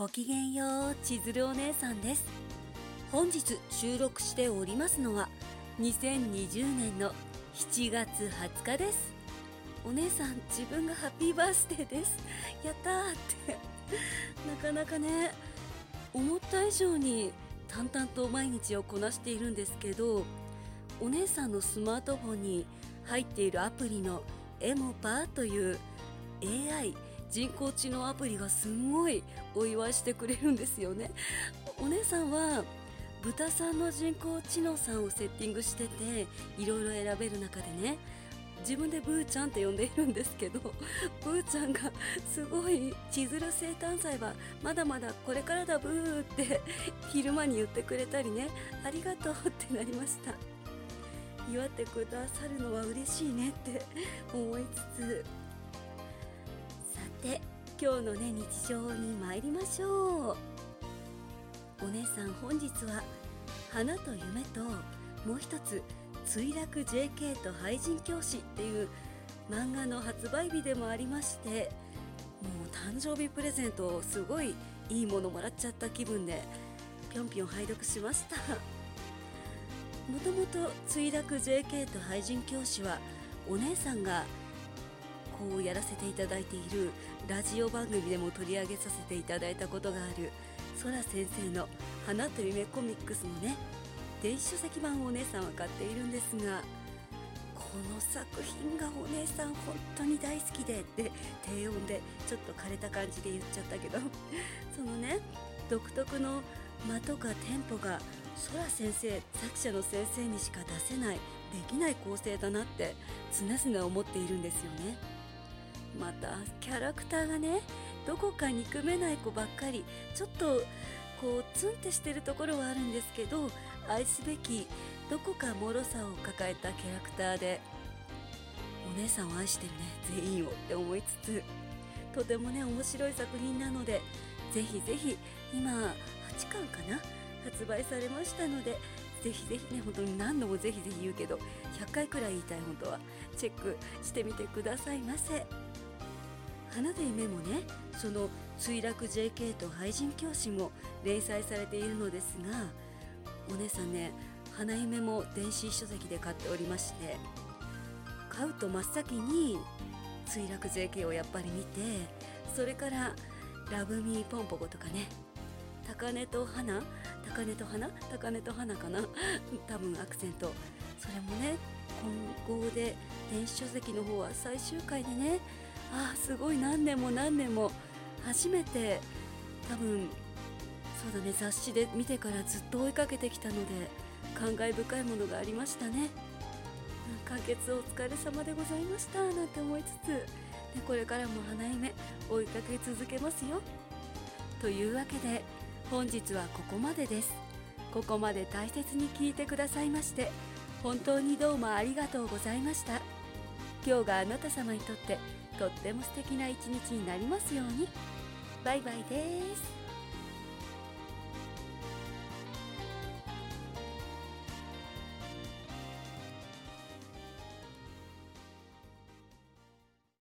ごきげんよう千鶴お姉さんです。本日収録しておりますのは2020年の7月20日です。お姉さん自分がハッピーバースデーです。やったーって。なかなかね思った以上に淡々と毎日をこなしているんですけどお姉さんのスマートフォンに入っているアプリのエモパーという AI 人工知能アプリがすんごいお祝いしてくれるんですよね。お姉さんは豚さんの人工知能さんをセッティングしてていろいろ選べる中でね自分でブーちゃんって呼んでいるんですけど ブーちゃんがすごい千鶴生誕祭はまだまだこれからだブーって昼間に言ってくれたりねありがとうってなりました。祝ってくださるのは嬉しいねって思いつつて今日のね日常に参りましょう。お姉さん本日は花と夢ともう一つ墜落 JK と廃人教師っていう漫画の発売日でもありましてもう誕生日プレゼントをすごいいいものもらっちゃった気分でぴょんぴょん拝読しました。もともと墜落 JK と廃人教師はお姉さんがこうやらせていただいているラジオ番組でも取り上げさせていただいたことがあるそら先生の「花と夢コミックス」のね電子書籍版をお姉さんは買っているんですがこの作品がお姉さん本当に大好きでって低音でちょっと枯れた感じで言っちゃったけど そのね独特の間とかテンポがそら先生作者の先生にしか出せないできない構成だなって常々思っているんですよね。またキャラクターがねどこか憎めない子ばっかりちょっとこうツンってしてるところはあるんですけど愛すべきどこか脆さを抱えたキャラクターでお姉さんを愛してるね全員をって思いつつとてもね面白い作品なのでぜひぜひ今8巻かな発売されましたのでぜひぜひね本当に何度もぜひぜひ言うけど100回くらい言いたい本当はチェックしてみてくださいませ。花で夢もねその墜落 JK と廃人教師も連載されているのですがお姉さんね花夢も電子書籍で買っておりまして買うと真っ先に墜落 JK をやっぱり見てそれからラブミーポンポコとかね高根と花高根と花高根と花かな多分アクセント。それもね今後で電子書籍の方は最終回でねああすごい何年も何年も。初めて多分そうだね雑誌で見てからずっと追いかけてきたので感慨深いものがありましたね。完結お疲れ様でございましたなんて思いつつでこれからも花嫁追いかけ続けますよ。というわけで本日はここまでです。ここまで大切に聞いてくださいまして本当にどうもありがとうございました。今日があなた様にとってとっても素敵な一日になりますように。バイバイです。